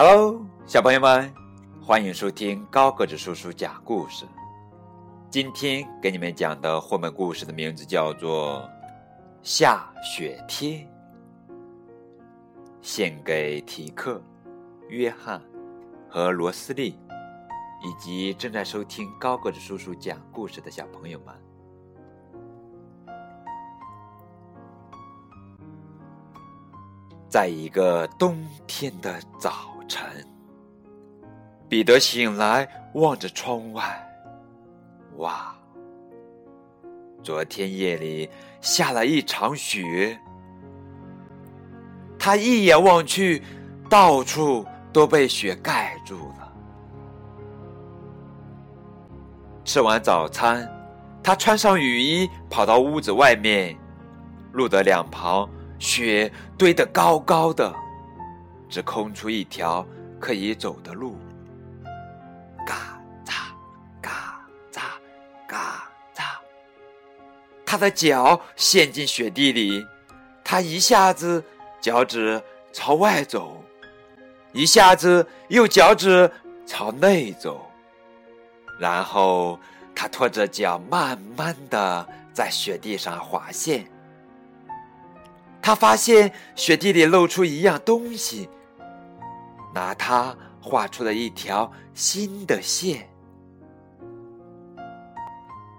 Hello，小朋友们，欢迎收听高个子叔叔讲故事。今天给你们讲的绘本故事的名字叫做《下雪天》，献给提克、约翰和罗斯利，以及正在收听高个子叔叔讲故事的小朋友们。在一个冬天的早晨，彼得醒来，望着窗外。哇！昨天夜里下了一场雪。他一眼望去，到处都被雪盖住了。吃完早餐，他穿上雨衣，跑到屋子外面，路的两旁。雪堆得高高的，只空出一条可以走的路。嘎嚓，嘎嚓，嘎嚓，他的脚陷进雪地里，他一下子脚趾朝外走，一下子又脚趾朝内走，然后他拖着脚慢慢的在雪地上滑线。他发现雪地里露出一样东西，拿它画出了一条新的线。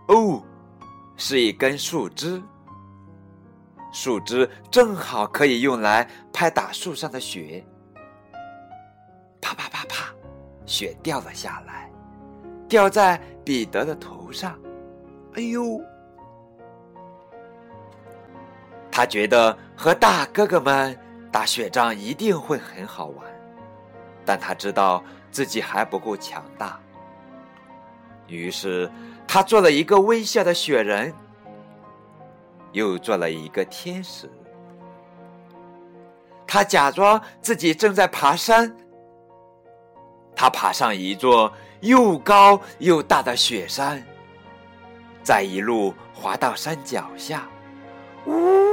哦，是一根树枝，树枝正好可以用来拍打树上的雪。啪啪啪啪，雪掉了下来，掉在彼得的头上。哎呦！他觉得和大哥哥们打雪仗一定会很好玩，但他知道自己还不够强大。于是，他做了一个微笑的雪人，又做了一个天使。他假装自己正在爬山。他爬上一座又高又大的雪山，再一路滑到山脚下。呜！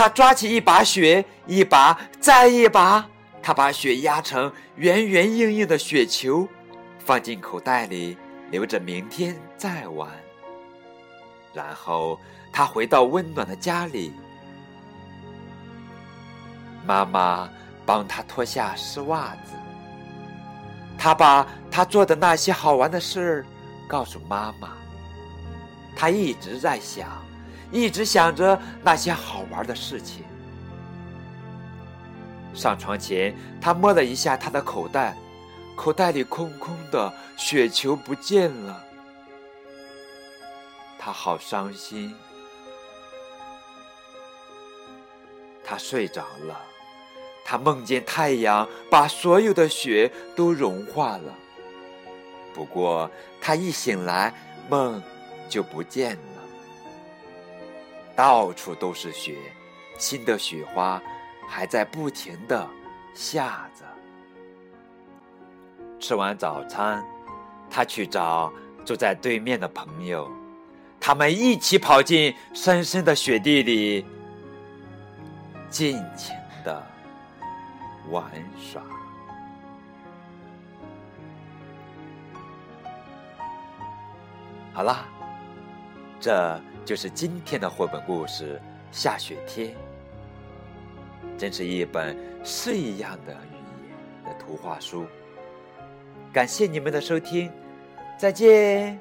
他抓起一把雪，一把再一把，他把雪压成圆圆硬硬的雪球，放进口袋里，留着明天再玩。然后他回到温暖的家里，妈妈帮他脱下湿袜子。他把他做的那些好玩的事儿告诉妈妈。他一直在想。一直想着那些好玩的事情。上床前，他摸了一下他的口袋，口袋里空空的，雪球不见了。他好伤心。他睡着了，他梦见太阳把所有的雪都融化了。不过，他一醒来，梦就不见了。到处都是雪，新的雪花还在不停的下着。吃完早餐，他去找住在对面的朋友，他们一起跑进深深的雪地里，尽情的玩耍。好啦，这。就是今天的绘本故事《下雪天》，真是一本诗一样的语言的图画书。感谢你们的收听，再见。